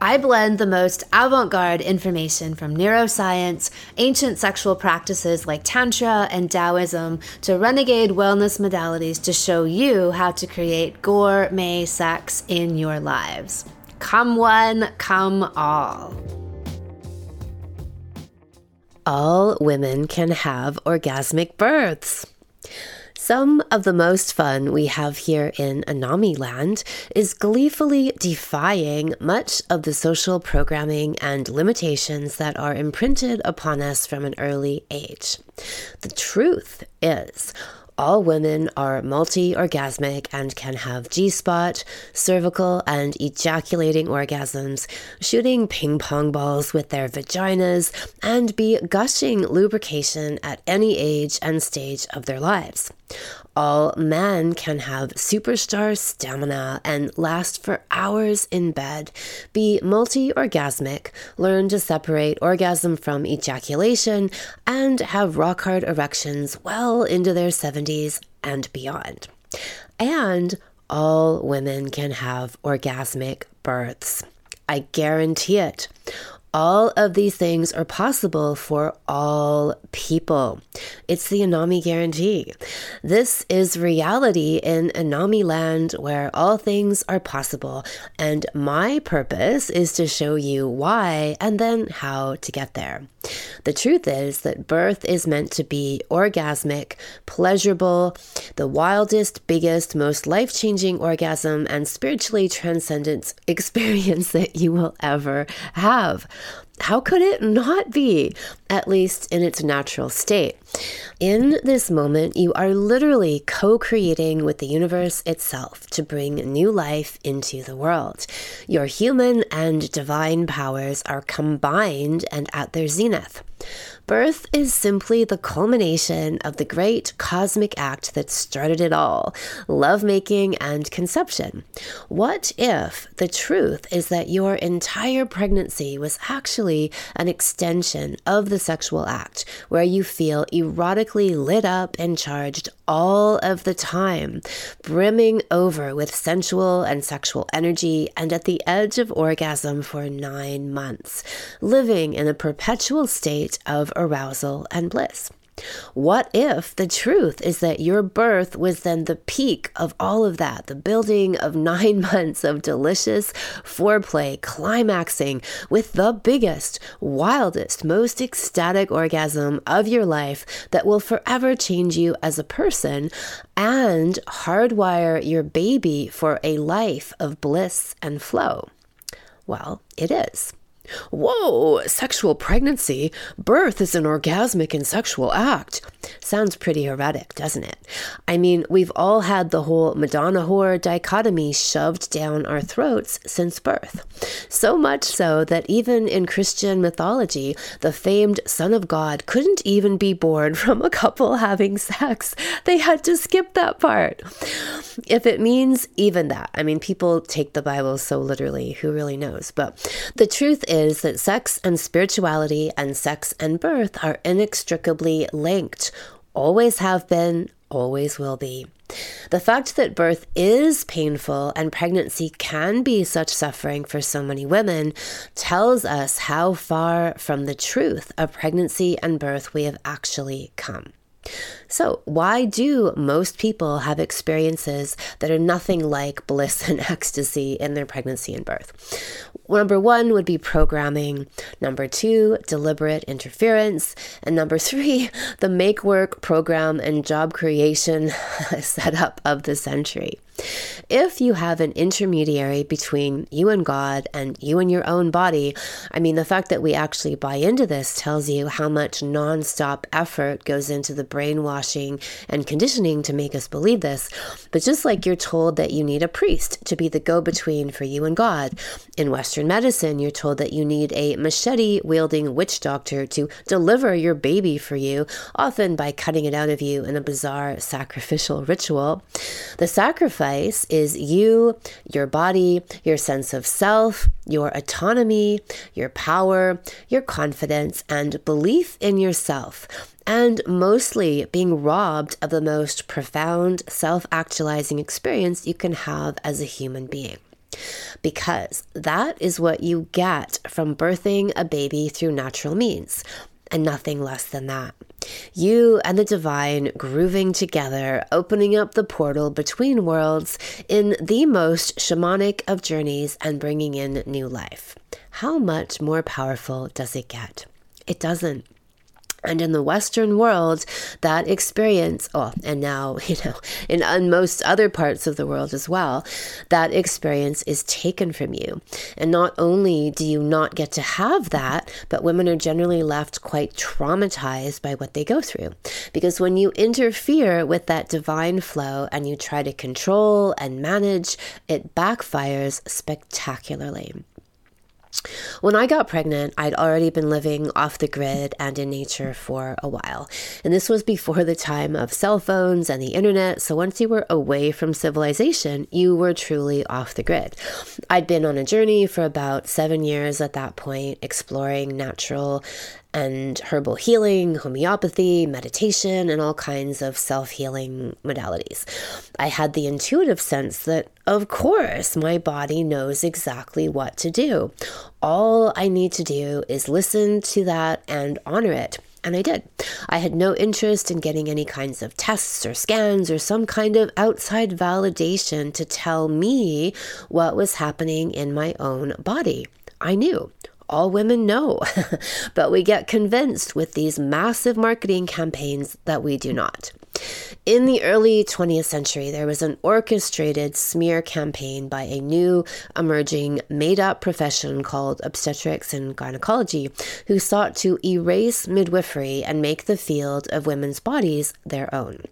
I blend the most avant garde information from neuroscience, ancient sexual practices like Tantra and Taoism, to renegade wellness modalities to show you how to create gourmet sex in your lives. Come one, come all. All women can have orgasmic births. Some of the most fun we have here in Anami Land is gleefully defying much of the social programming and limitations that are imprinted upon us from an early age. The truth is, all women are multi orgasmic and can have G spot, cervical, and ejaculating orgasms, shooting ping pong balls with their vaginas, and be gushing lubrication at any age and stage of their lives. All men can have superstar stamina and last for hours in bed, be multi orgasmic, learn to separate orgasm from ejaculation, and have rock hard erections well into their 70s and beyond. And all women can have orgasmic births. I guarantee it. All of these things are possible for all people. It's the Anami guarantee. This is reality in Anami land where all things are possible. And my purpose is to show you why and then how to get there. The truth is that birth is meant to be orgasmic, pleasurable, the wildest, biggest, most life changing orgasm and spiritually transcendent experience that you will ever have. How could it not be, at least in its natural state? In this moment, you are literally co creating with the universe itself to bring new life into the world. Your human and divine powers are combined and at their zenith. Birth is simply the culmination of the great cosmic act that started it all lovemaking and conception. What if the truth is that your entire pregnancy was actually an extension of the sexual act, where you feel erotically lit up and charged all of the time, brimming over with sensual and sexual energy, and at the edge of orgasm for nine months, living in a perpetual state of arousal and bliss. What if the truth is that your birth was then the peak of all of that, the building of nine months of delicious foreplay, climaxing with the biggest, wildest, most ecstatic orgasm of your life that will forever change you as a person and hardwire your baby for a life of bliss and flow? Well, it is. Whoa, sexual pregnancy. Birth is an orgasmic and sexual act. Sounds pretty heretic, doesn't it? I mean, we've all had the whole Madonna whore dichotomy shoved down our throats since birth. So much so that even in Christian mythology, the famed Son of God couldn't even be born from a couple having sex. They had to skip that part. If it means even that, I mean, people take the Bible so literally, who really knows? But the truth is that sex and spirituality and sex and birth are inextricably linked always have been, always will be. The fact that birth is painful and pregnancy can be such suffering for so many women tells us how far from the truth of pregnancy and birth we have actually come. So, why do most people have experiences that are nothing like bliss and ecstasy in their pregnancy and birth? Number one would be programming. Number two, deliberate interference. And number three, the make work program and job creation setup of the century. If you have an intermediary between you and God and you and your own body, I mean, the fact that we actually buy into this tells you how much nonstop effort goes into the brainwashing and conditioning to make us believe this. But just like you're told that you need a priest to be the go between for you and God, in Western medicine, you're told that you need a machete wielding witch doctor to deliver your baby for you, often by cutting it out of you in a bizarre sacrificial ritual. The sacrifice is you, your body, your sense of self, your autonomy, your power, your confidence, and belief in yourself and mostly being robbed of the most profound self actualizing experience you can have as a human being. Because that is what you get from birthing a baby through natural means, and nothing less than that. You and the divine grooving together, opening up the portal between worlds in the most shamanic of journeys and bringing in new life. How much more powerful does it get? It doesn't. And in the Western world, that experience, oh, and now, you know, in, in most other parts of the world as well, that experience is taken from you. And not only do you not get to have that, but women are generally left quite traumatized by what they go through. Because when you interfere with that divine flow and you try to control and manage, it backfires spectacularly. When I got pregnant, I'd already been living off the grid and in nature for a while. And this was before the time of cell phones and the internet. So once you were away from civilization, you were truly off the grid. I'd been on a journey for about seven years at that point, exploring natural and herbal healing, homeopathy, meditation, and all kinds of self healing modalities. I had the intuitive sense that, of course, my body knows exactly what to do. All I need to do is listen to that and honor it. And I did. I had no interest in getting any kinds of tests or scans or some kind of outside validation to tell me what was happening in my own body. I knew all women know, but we get convinced with these massive marketing campaigns that we do not. In the early 20th century, there was an orchestrated smear campaign by a new, emerging, made up profession called obstetrics and gynecology, who sought to erase midwifery and make the field of women's bodies their own.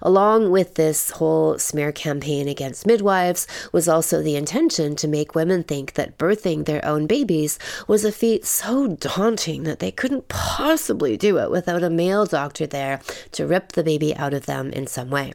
Along with this whole smear campaign against midwives was also the intention to make women think that birthing their own babies was a feat so daunting that they couldn't possibly do it without a male doctor there to rip the baby of them in some way.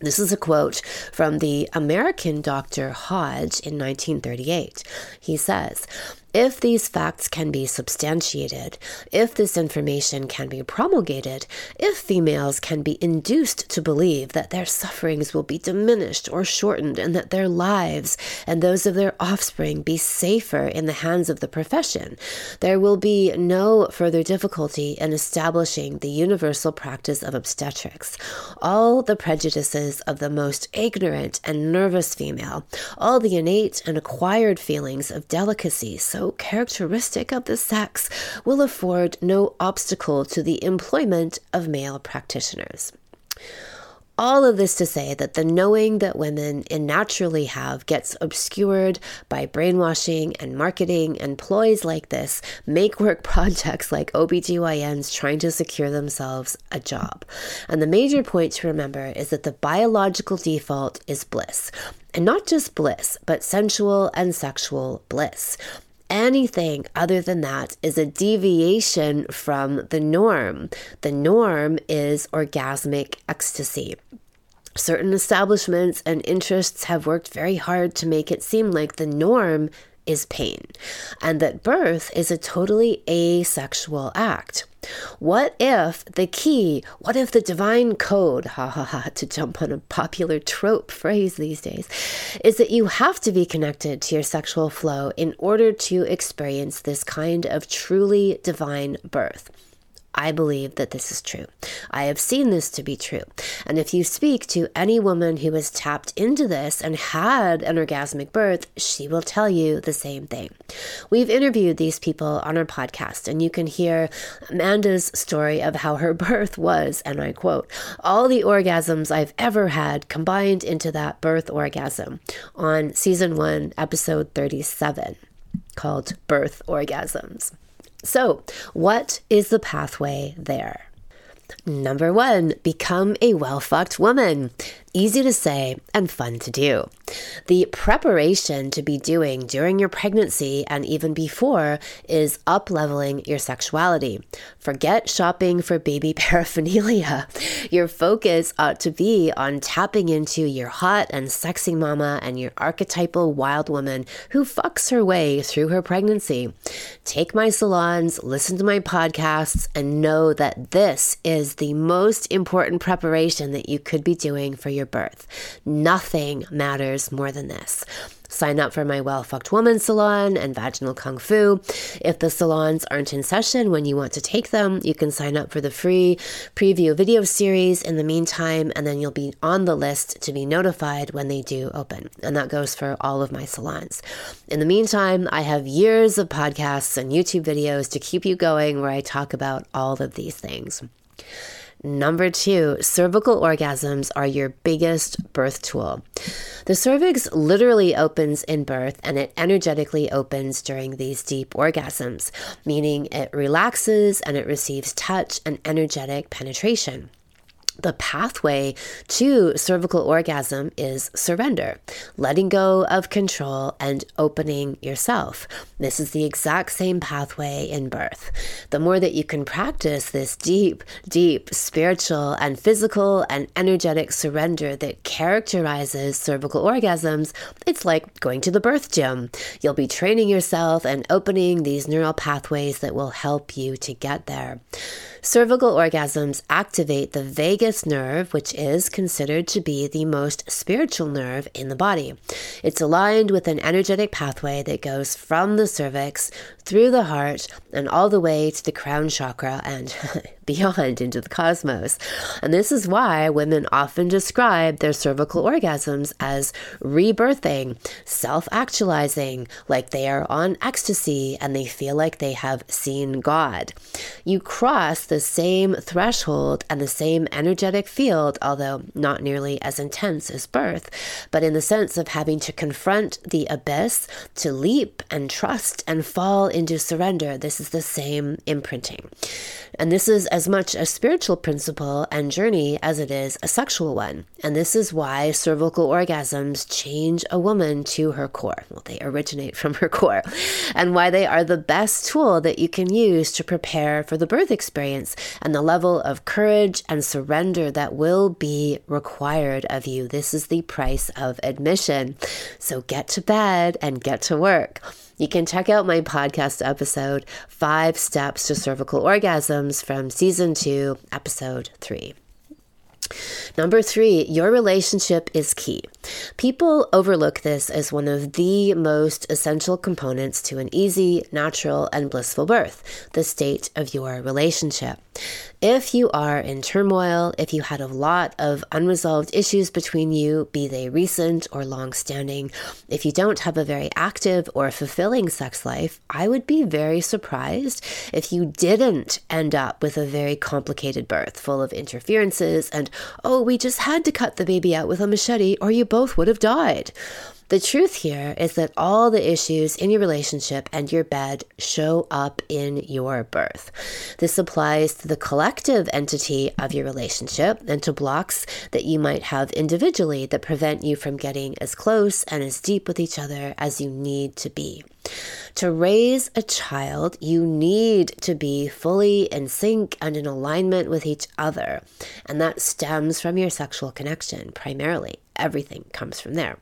This is a quote from the American Dr. Hodge in 1938. He says, if these facts can be substantiated, if this information can be promulgated, if females can be induced to believe that their sufferings will be diminished or shortened and that their lives and those of their offspring be safer in the hands of the profession, there will be no further difficulty in establishing the universal practice of obstetrics. All the prejudices of the most ignorant and nervous female, all the innate and acquired feelings of delicacy, so so characteristic of the sex will afford no obstacle to the employment of male practitioners. All of this to say that the knowing that women naturally have gets obscured by brainwashing and marketing and ploys like this make work projects like OBGYNs trying to secure themselves a job. And the major point to remember is that the biological default is bliss. And not just bliss, but sensual and sexual bliss anything other than that is a deviation from the norm. The norm is orgasmic ecstasy. Certain establishments and interests have worked very hard to make it seem like the norm is pain, and that birth is a totally asexual act. What if the key, what if the divine code, ha ha ha, to jump on a popular trope phrase these days, is that you have to be connected to your sexual flow in order to experience this kind of truly divine birth? I believe that this is true. I have seen this to be true. And if you speak to any woman who has tapped into this and had an orgasmic birth, she will tell you the same thing. We've interviewed these people on our podcast, and you can hear Amanda's story of how her birth was, and I quote, all the orgasms I've ever had combined into that birth orgasm on season one, episode 37, called Birth Orgasms. So, what is the pathway there? Number one, become a well fucked woman easy to say and fun to do. The preparation to be doing during your pregnancy and even before is up leveling your sexuality. Forget shopping for baby paraphernalia. Your focus ought to be on tapping into your hot and sexy mama and your archetypal wild woman who fucks her way through her pregnancy. Take my salons, listen to my podcasts, and know that this is the most important preparation that you could be doing for your your birth. Nothing matters more than this. Sign up for my Well Fucked Woman salon and Vaginal Kung Fu. If the salons aren't in session when you want to take them, you can sign up for the free preview video series in the meantime, and then you'll be on the list to be notified when they do open. And that goes for all of my salons. In the meantime, I have years of podcasts and YouTube videos to keep you going where I talk about all of these things. Number two, cervical orgasms are your biggest birth tool. The cervix literally opens in birth and it energetically opens during these deep orgasms, meaning it relaxes and it receives touch and energetic penetration the pathway to cervical orgasm is surrender, letting go of control and opening yourself. This is the exact same pathway in birth. The more that you can practice this deep, deep spiritual and physical and energetic surrender that characterizes cervical orgasms, it's like going to the birth gym. You'll be training yourself and opening these neural pathways that will help you to get there. Cervical orgasms activate the vagus nerve, which is considered to be the most spiritual nerve in the body. It's aligned with an energetic pathway that goes from the cervix through the heart and all the way to the crown chakra and beyond into the cosmos. And this is why women often describe their cervical orgasms as rebirthing, self actualizing, like they are on ecstasy and they feel like they have seen God. You cross the same threshold and the same energetic field, although not nearly as intense as birth, but in the sense of having to confront the abyss, to leap and trust and fall into surrender. This is the same imprinting. And this is as much a spiritual principle and journey as it is a sexual one. And this is why cervical orgasms change a woman to her core. Well, they originate from her core. And why they are the best tool that you can use to prepare for the birth experience and the level of courage and surrender that will be required of you. This is the price of admission. So get to bed and get to work. You can check out my podcast episode, Five Steps to Cervical Orgasms, from season two, episode three. Number three, your relationship is key. People overlook this as one of the most essential components to an easy, natural, and blissful birth the state of your relationship. If you are in turmoil, if you had a lot of unresolved issues between you, be they recent or long standing, if you don't have a very active or fulfilling sex life, I would be very surprised if you didn't end up with a very complicated birth full of interferences and, oh, we just had to cut the baby out with a machete or you both would have died. The truth here is that all the issues in your relationship and your bed show up in your birth. This applies to the collective entity of your relationship and to blocks that you might have individually that prevent you from getting as close and as deep with each other as you need to be. To raise a child, you need to be fully in sync and in alignment with each other. And that stems from your sexual connection primarily everything comes from there.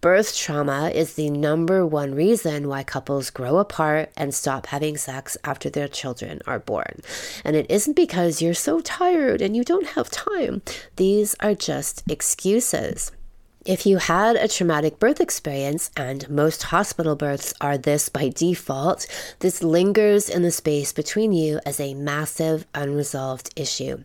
Birth trauma is the number one reason why couples grow apart and stop having sex after their children are born. And it isn't because you're so tired and you don't have time, these are just excuses. If you had a traumatic birth experience, and most hospital births are this by default, this lingers in the space between you as a massive unresolved issue.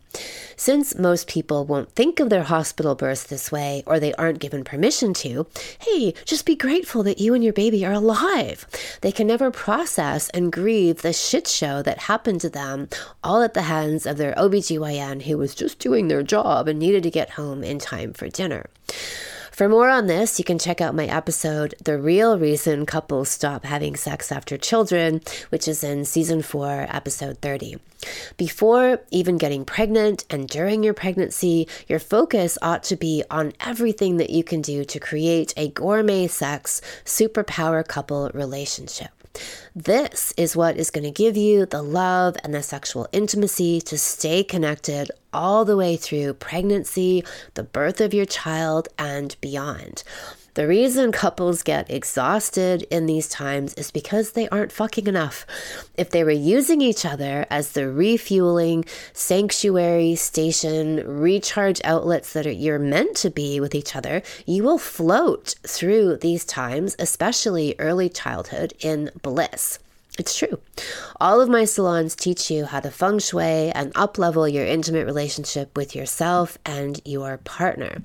Since most people won't think of their hospital births this way, or they aren't given permission to, hey, just be grateful that you and your baby are alive. They can never process and grieve the shit show that happened to them, all at the hands of their OBGYN who was just doing their job and needed to get home in time for dinner. For more on this, you can check out my episode, The Real Reason Couples Stop Having Sex After Children, which is in season 4, episode 30. Before even getting pregnant and during your pregnancy, your focus ought to be on everything that you can do to create a gourmet sex superpower couple relationship. This is what is going to give you the love and the sexual intimacy to stay connected all the way through pregnancy, the birth of your child, and beyond. The reason couples get exhausted in these times is because they aren't fucking enough. If they were using each other as the refueling, sanctuary, station, recharge outlets that are, you're meant to be with each other, you will float through these times, especially early childhood, in bliss. It's true. All of my salons teach you how to feng shui and uplevel your intimate relationship with yourself and your partner.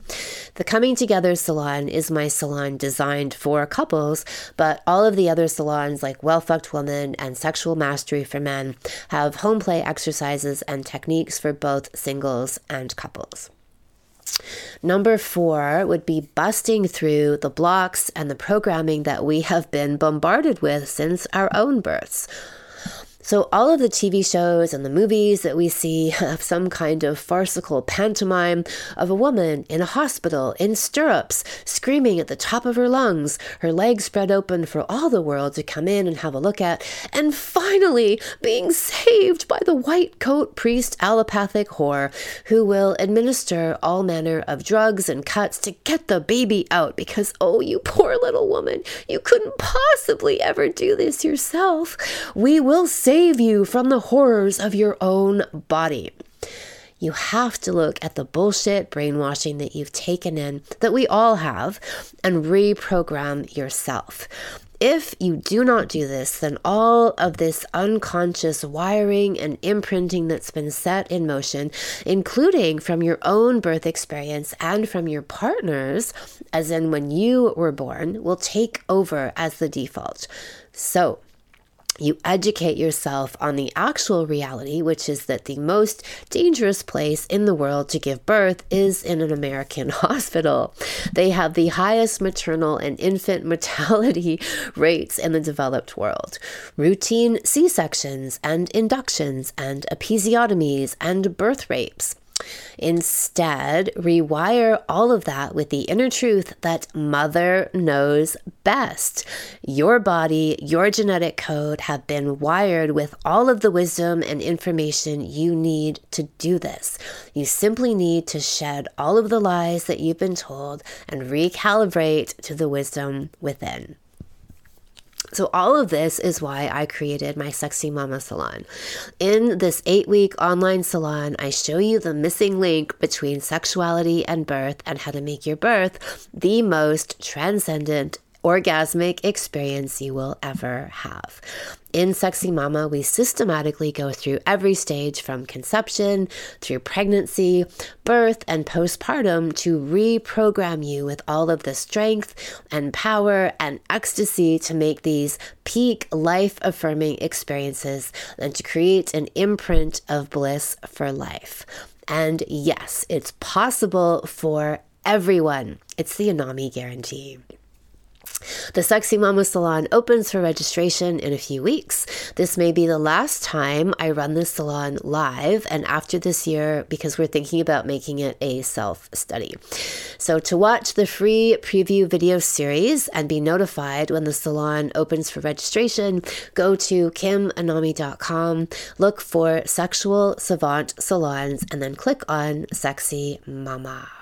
The Coming Together salon is my salon designed for couples, but all of the other salons like Well Fucked Woman and Sexual Mastery for Men have home play exercises and techniques for both singles and couples. Number four would be busting through the blocks and the programming that we have been bombarded with since our own births. So, all of the TV shows and the movies that we see have some kind of farcical pantomime of a woman in a hospital in stirrups, screaming at the top of her lungs, her legs spread open for all the world to come in and have a look at, and finally being saved by the white coat priest allopathic whore who will administer all manner of drugs and cuts to get the baby out because, oh, you poor little woman, you couldn't possibly ever do this yourself. We will save save you from the horrors of your own body. You have to look at the bullshit brainwashing that you've taken in, that we all have, and reprogram yourself. If you do not do this, then all of this unconscious wiring and imprinting that's been set in motion, including from your own birth experience and from your partner's, as in when you were born, will take over as the default. So, you educate yourself on the actual reality, which is that the most dangerous place in the world to give birth is in an American hospital. They have the highest maternal and infant mortality rates in the developed world. Routine C sections and inductions and episiotomies and birth rapes. Instead, rewire all of that with the inner truth that mother knows best. Your body, your genetic code have been wired with all of the wisdom and information you need to do this. You simply need to shed all of the lies that you've been told and recalibrate to the wisdom within. So, all of this is why I created my Sexy Mama Salon. In this eight week online salon, I show you the missing link between sexuality and birth and how to make your birth the most transcendent orgasmic experience you will ever have. In Sexy Mama, we systematically go through every stage from conception through pregnancy, birth, and postpartum to reprogram you with all of the strength and power and ecstasy to make these peak life affirming experiences and to create an imprint of bliss for life. And yes, it's possible for everyone. It's the Anami guarantee. The Sexy Mama Salon opens for registration in a few weeks. This may be the last time I run the salon live, and after this year, because we're thinking about making it a self study. So, to watch the free preview video series and be notified when the salon opens for registration, go to kimanami.com, look for Sexual Savant Salons, and then click on Sexy Mama.